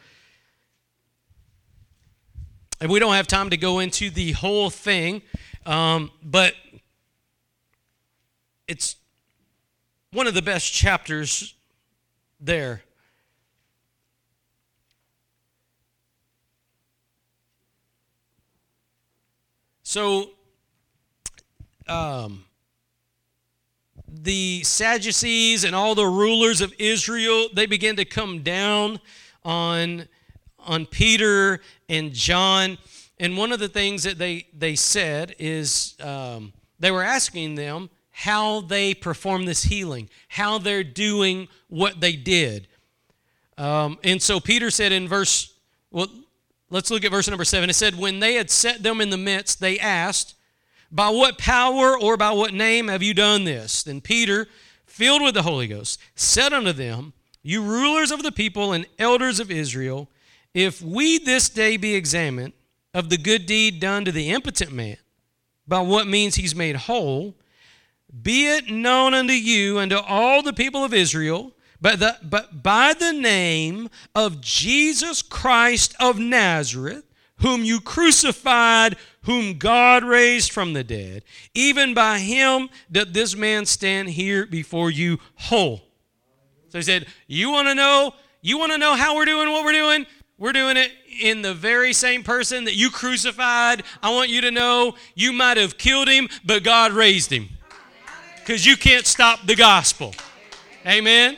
And we don't have time to go into the whole thing, um, but it's one of the best chapters there. So um, the Sadducees and all the rulers of Israel, they began to come down on, on Peter and John. And one of the things that they, they said is um, they were asking them how they perform this healing, how they're doing what they did. Um, and so Peter said in verse, well, let's look at verse number seven. It said, When they had set them in the midst, they asked, by what power or by what name have you done this? Then Peter, filled with the Holy Ghost, said unto them, You rulers of the people and elders of Israel, if we this day be examined of the good deed done to the impotent man, by what means he's made whole, be it known unto you and to all the people of Israel, but, the, but by the name of Jesus Christ of Nazareth, whom you crucified, whom God raised from the dead, even by him doth this man stand here before you whole. So he said, You want to know? You want to know how we're doing what we're doing? We're doing it in the very same person that you crucified. I want you to know you might have killed him, but God raised him. Because you can't stop the gospel. Amen.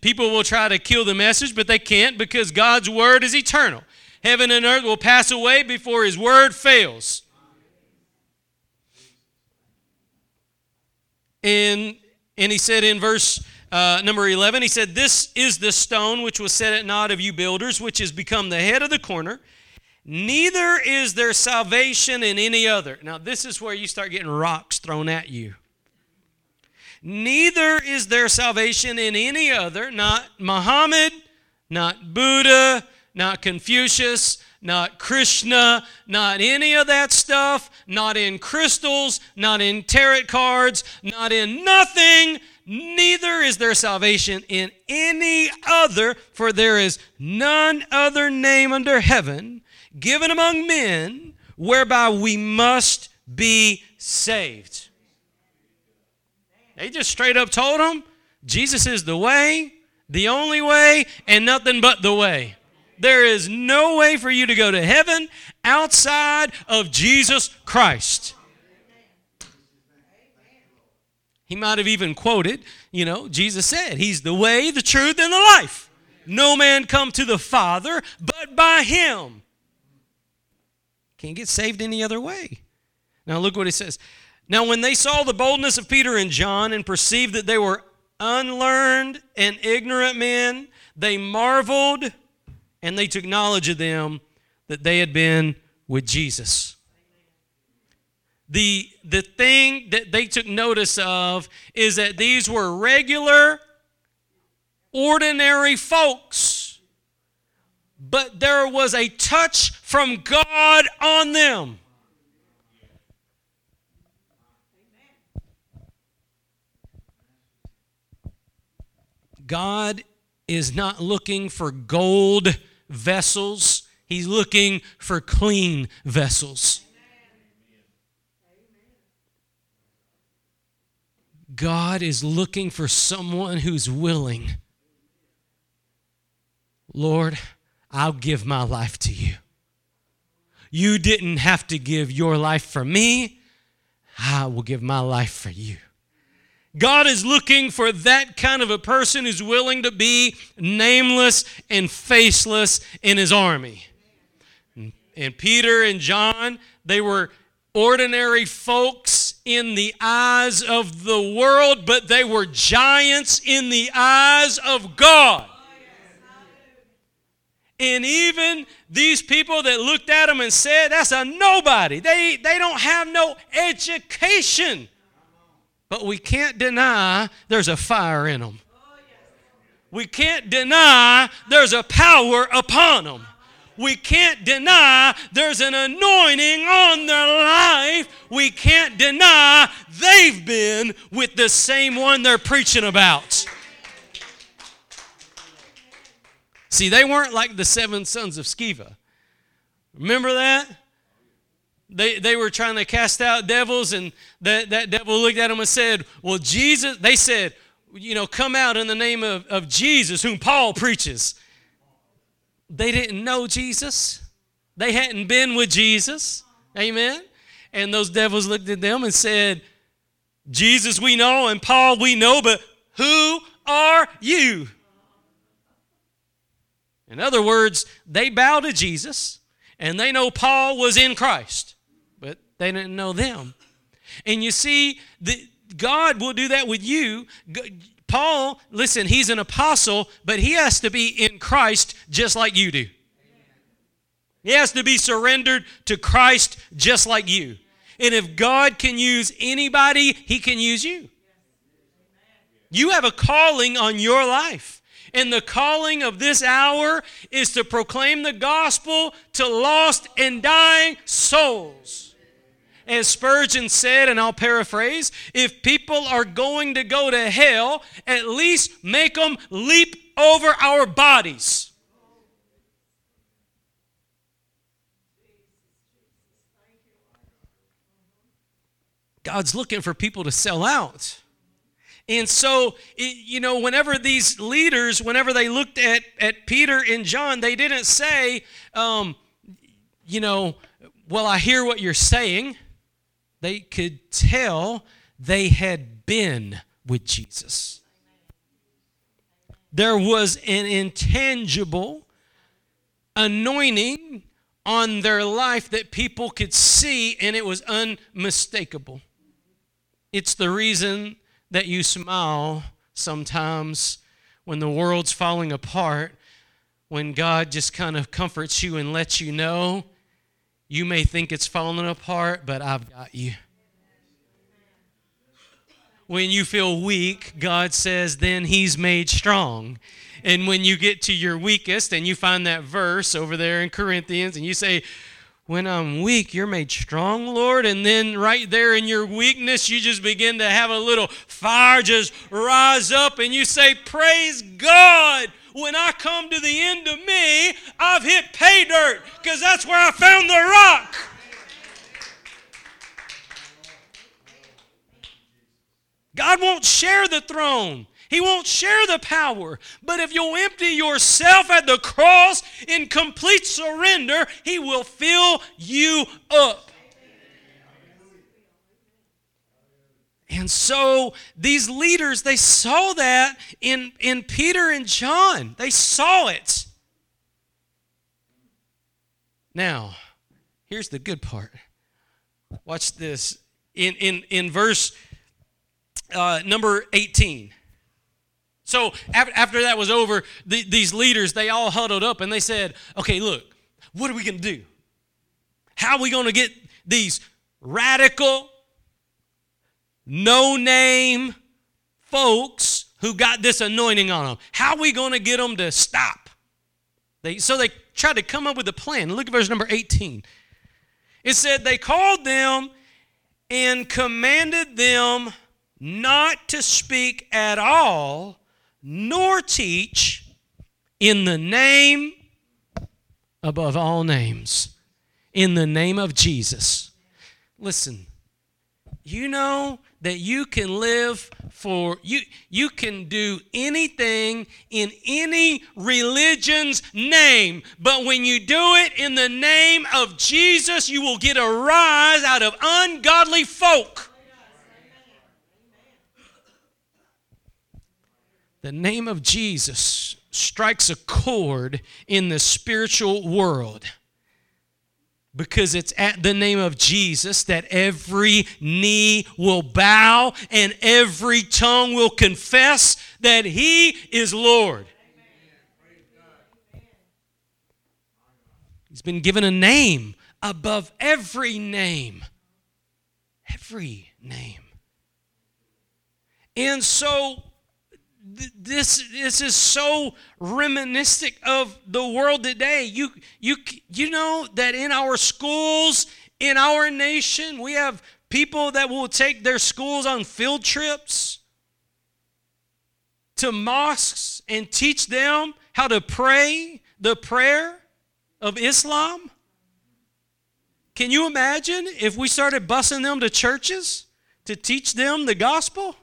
People will try to kill the message, but they can't because God's word is eternal. Heaven and earth will pass away before his word fails. And, and he said in verse uh, number 11, he said, This is the stone which was set at naught of you builders, which has become the head of the corner. Neither is there salvation in any other. Now, this is where you start getting rocks thrown at you. Neither is there salvation in any other, not Muhammad, not Buddha, not Confucius, not Krishna, not any of that stuff, not in crystals, not in tarot cards, not in nothing. Neither is there salvation in any other, for there is none other name under heaven given among men whereby we must be saved. They just straight up told them Jesus is the way, the only way, and nothing but the way. There is no way for you to go to heaven outside of Jesus Christ. He might have even quoted, you know, Jesus said, He's the way, the truth, and the life. No man come to the Father but by Him. Can't get saved any other way. Now look what he says. Now, when they saw the boldness of Peter and John and perceived that they were unlearned and ignorant men, they marveled and they took knowledge of them that they had been with Jesus. the, the thing that they took notice of is that these were regular, ordinary folks, but there was a touch from God on them. God is not looking for gold vessels, He's looking for clean vessels. God is looking for someone who's willing. Lord, I'll give my life to you. You didn't have to give your life for me. I will give my life for you. God is looking for that kind of a person who's willing to be nameless and faceless in his army. And Peter and John, they were ordinary folks in the eyes of the world, but they were giants in the eyes of God. And even these people that looked at them and said, that's a nobody. They, they don't have no education. But we can't deny there's a fire in them. We can't deny there's a power upon them. We can't deny there's an anointing on their life. We can't deny they've been with the same one they're preaching about. See, they weren't like the seven sons of Sceva. Remember that? They, they were trying to cast out devils, and that, that devil looked at them and said, Well, Jesus, they said, you know, come out in the name of, of Jesus, whom Paul preaches. They didn't know Jesus, they hadn't been with Jesus. Amen. And those devils looked at them and said, Jesus we know, and Paul we know, but who are you? In other words, they bow to Jesus and they know Paul was in Christ. They didn't know them. And you see, the, God will do that with you. Paul, listen, he's an apostle, but he has to be in Christ just like you do. He has to be surrendered to Christ just like you. And if God can use anybody, he can use you. You have a calling on your life. And the calling of this hour is to proclaim the gospel to lost and dying souls. As Spurgeon said, and I'll paraphrase, if people are going to go to hell, at least make them leap over our bodies. God's looking for people to sell out. And so, you know, whenever these leaders, whenever they looked at, at Peter and John, they didn't say, um, you know, well, I hear what you're saying they could tell they had been with Jesus. There was an intangible anointing on their life that people could see, and it was unmistakable. It's the reason that you smile sometimes when the world's falling apart, when God just kind of comforts you and lets you know you may think it's falling apart, but I've got you. When you feel weak, God says, then He's made strong. And when you get to your weakest and you find that verse over there in Corinthians and you say, when I'm weak, you're made strong, Lord. And then right there in your weakness, you just begin to have a little fire just rise up and you say, Praise God when I come to the end of me, I've hit pay dirt because that's where I found the rock. God won't share the throne. He won't share the power. But if you'll empty yourself at the cross in complete surrender, He will fill you up. And so these leaders, they saw that in, in Peter and John. They saw it. Now, here's the good part. Watch this. In, in, in verse uh, number 18. So after, that was over, the, these leaders, they all huddled up and they said, okay, look, what are we going to do? How are we going to get these radical, no name folks who got this anointing on them. How are we going to get them to stop? They, so they tried to come up with a plan. Look at verse number 18. It said, They called them and commanded them not to speak at all, nor teach in the name above all names, in the name of Jesus. Listen, you know that you can live for you you can do anything in any religion's name. But when you do it in the name of Jesus you will get a rise out of ungodly folk. The name of Jesus strikes a chord in the spiritual world because it's at the name of Jesus that every knee will bow and every tongue will confess that He is Lord. He's been given a name above every name. Every name. And so this this is so reminiscent of the world today. You you you know that in our schools, in our nation, we have people that will take their schools on field trips to mosques and teach them how to pray the prayer of Islam. Can you imagine if we started busing them to churches to teach them the gospel?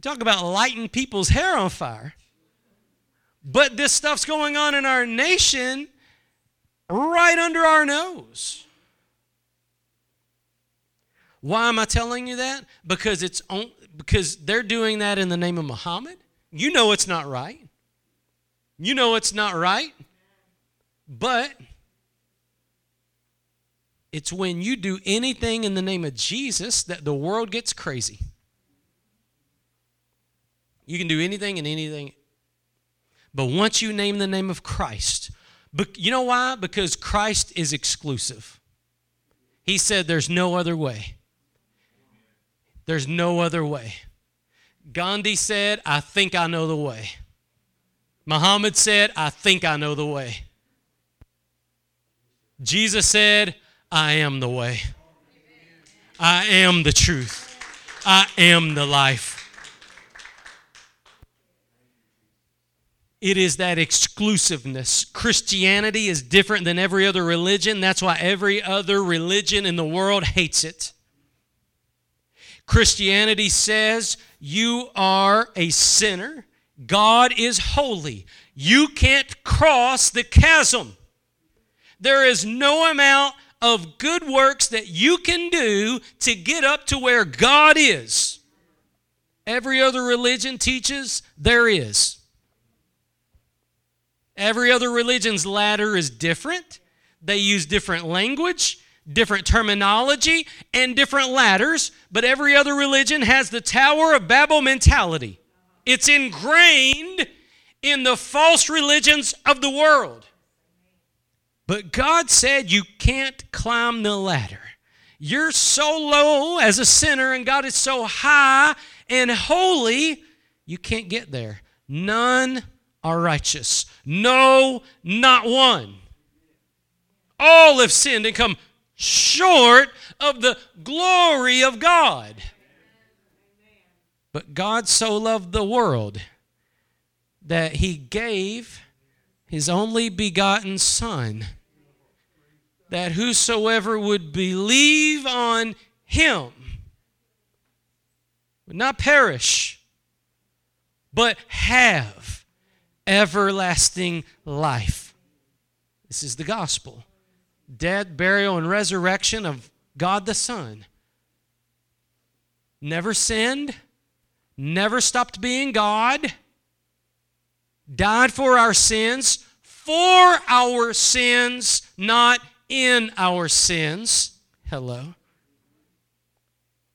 Talk about lighting people's hair on fire. But this stuff's going on in our nation right under our nose. Why am I telling you that? Because it's on, because they're doing that in the name of Muhammad. You know it's not right. You know it's not right. But it's when you do anything in the name of Jesus that the world gets crazy. You can do anything and anything. But once you name the name of Christ, you know why? Because Christ is exclusive. He said there's no other way. There's no other way. Gandhi said, I think I know the way. Muhammad said, I think I know the way. Jesus said, I am the way. I am the truth. I am the life. It is that exclusiveness. Christianity is different than every other religion. That's why every other religion in the world hates it. Christianity says you are a sinner, God is holy. You can't cross the chasm. There is no amount of good works that you can do to get up to where God is. Every other religion teaches there is. Every other religion's ladder is different. They use different language, different terminology, and different ladders, but every other religion has the Tower of Babel mentality. It's ingrained in the false religions of the world. But God said you can't climb the ladder. You're so low as a sinner, and God is so high and holy, you can't get there. None are righteous. No, not one. All have sinned and come short of the glory of God. But God so loved the world that he gave his only begotten Son, that whosoever would believe on him would not perish, but have everlasting life. This is the gospel death, burial, and resurrection of God the Son. Never sinned, never stopped being God, died for our sins, for our sins, not in our sins. Hello.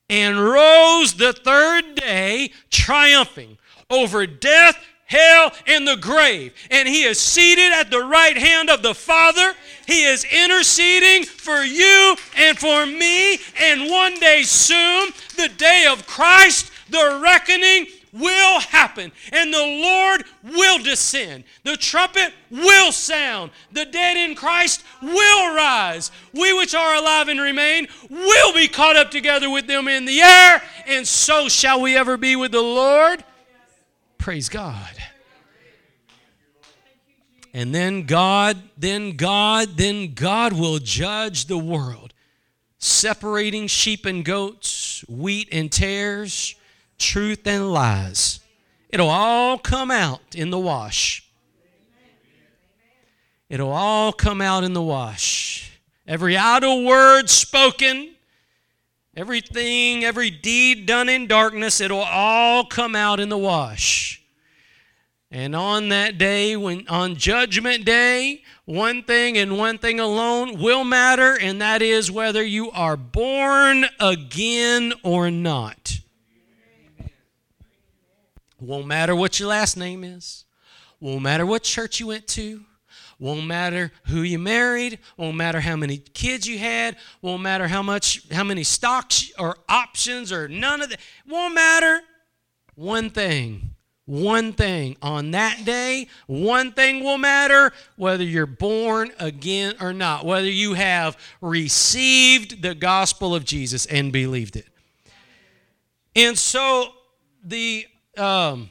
And rose the third day, triumphing over death, hell, and the grave. And he is seated at the right hand of the Father. He is interceding for you and for me. And one day soon, the day of Christ, the reckoning will happen and the Lord will descend. The trumpet will sound. The dead in Christ will rise. We which are alive and remain will be caught up together with them in the air, and so shall we ever be with the Lord. Praise God. And then God, then God, then God will judge the world, separating sheep and goats, wheat and tares truth and lies. It'll all come out in the wash. It'll all come out in the wash. Every idle word spoken, everything, every deed done in darkness, it'll all come out in the wash. And on that day, when on judgment day, one thing and one thing alone will matter, and that is whether you are born again or not. Won't matter what your last name is. Won't matter what church you went to. Won't matter who you married. Won't matter how many kids you had. Won't matter how much, how many stocks or options or none of that. Won't matter. One thing. One thing. On that day, one thing will matter whether you're born again or not, whether you have received the gospel of Jesus and believed it. And so the um,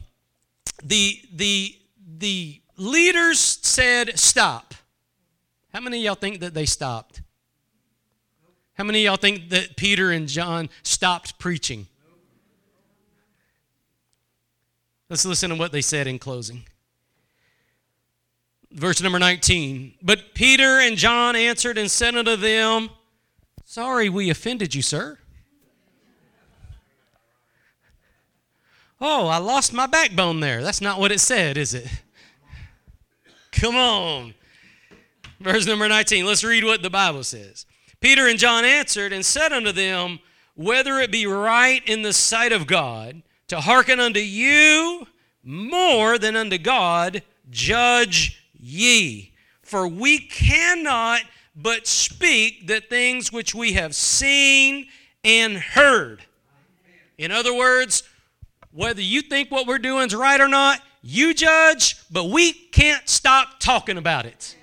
the the the leaders said stop. How many of y'all think that they stopped? How many of y'all think that Peter and John stopped preaching? Let's listen to what they said in closing. Verse number 19. But Peter and John answered and said unto them, Sorry we offended you, sir. Oh, I lost my backbone there. That's not what it said, is it? Come on. Verse number 19. Let's read what the Bible says. Peter and John answered and said unto them, Whether it be right in the sight of God to hearken unto you more than unto God, judge ye. For we cannot but speak the things which we have seen and heard. In other words, whether you think what we're doing is right or not, you judge, but we can't stop talking about it.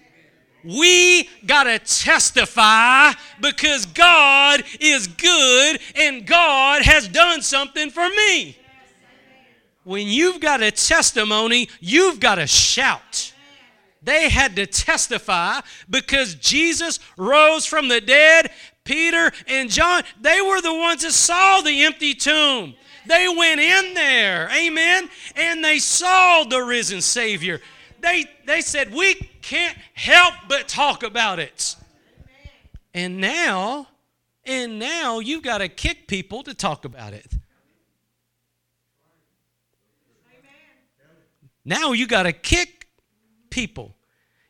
We got to testify because God is good and God has done something for me. When you've got a testimony, you've got to shout. They had to testify because Jesus rose from the dead. Peter and John, they were the ones that saw the empty tomb. They went in there, amen, and they saw the risen Savior. They, they said, We can't help but talk about it. And now, and now you've got to kick people to talk about it. Now you got to kick people.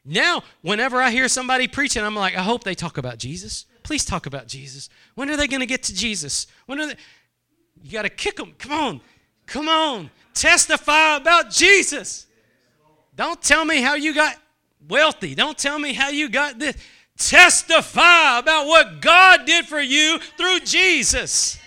Now, whenever I hear somebody preaching, I'm like, I hope they talk about Jesus. Please talk about Jesus. When are they going to get to Jesus? When are they? You got to kick them. Come on. Come on. Testify about Jesus. Don't tell me how you got wealthy. Don't tell me how you got this. Testify about what God did for you through Jesus.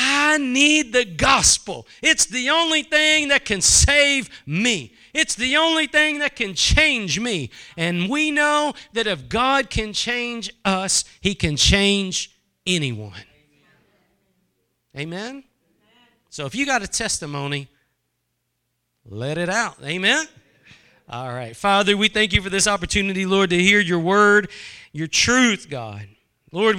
I need the gospel. It's the only thing that can save me. It's the only thing that can change me. And we know that if God can change us, He can change anyone. Amen? So if you got a testimony, let it out. Amen? All right. Father, we thank you for this opportunity, Lord, to hear your word, your truth, God. Lord,